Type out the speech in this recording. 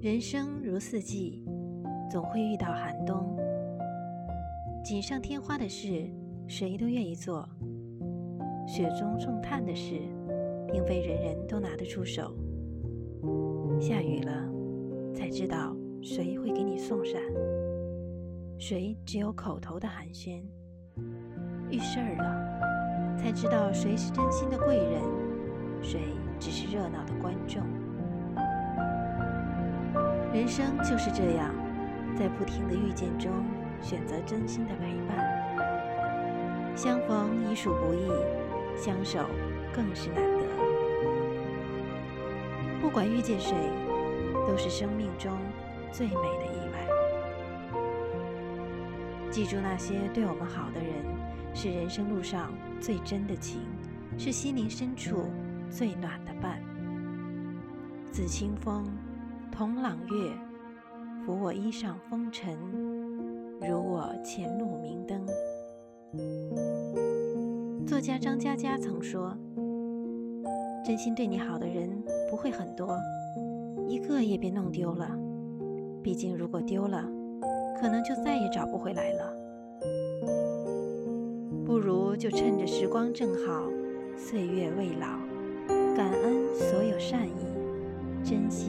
人生如四季，总会遇到寒冬。锦上添花的事，谁都愿意做；雪中送炭的事，并非人人都拿得出手。下雨了，才知道谁会给你送伞；谁只有口头的寒暄。遇事儿了，才知道谁是真心的贵人，谁只是热闹的观众。人生就是这样，在不停的遇见中选择真心的陪伴。相逢已属不易，相守更是难得。不管遇见谁，都是生命中最美的意外。记住那些对我们好的人，是人生路上最真的情，是心灵深处最暖的伴。自清风。同朗月，拂我衣上风尘，如我前路明灯。作家张嘉佳曾说：“真心对你好的人不会很多，一个也别弄丢了。毕竟如果丢了，可能就再也找不回来了。不如就趁着时光正好，岁月未老，感恩所有善意，珍惜。”。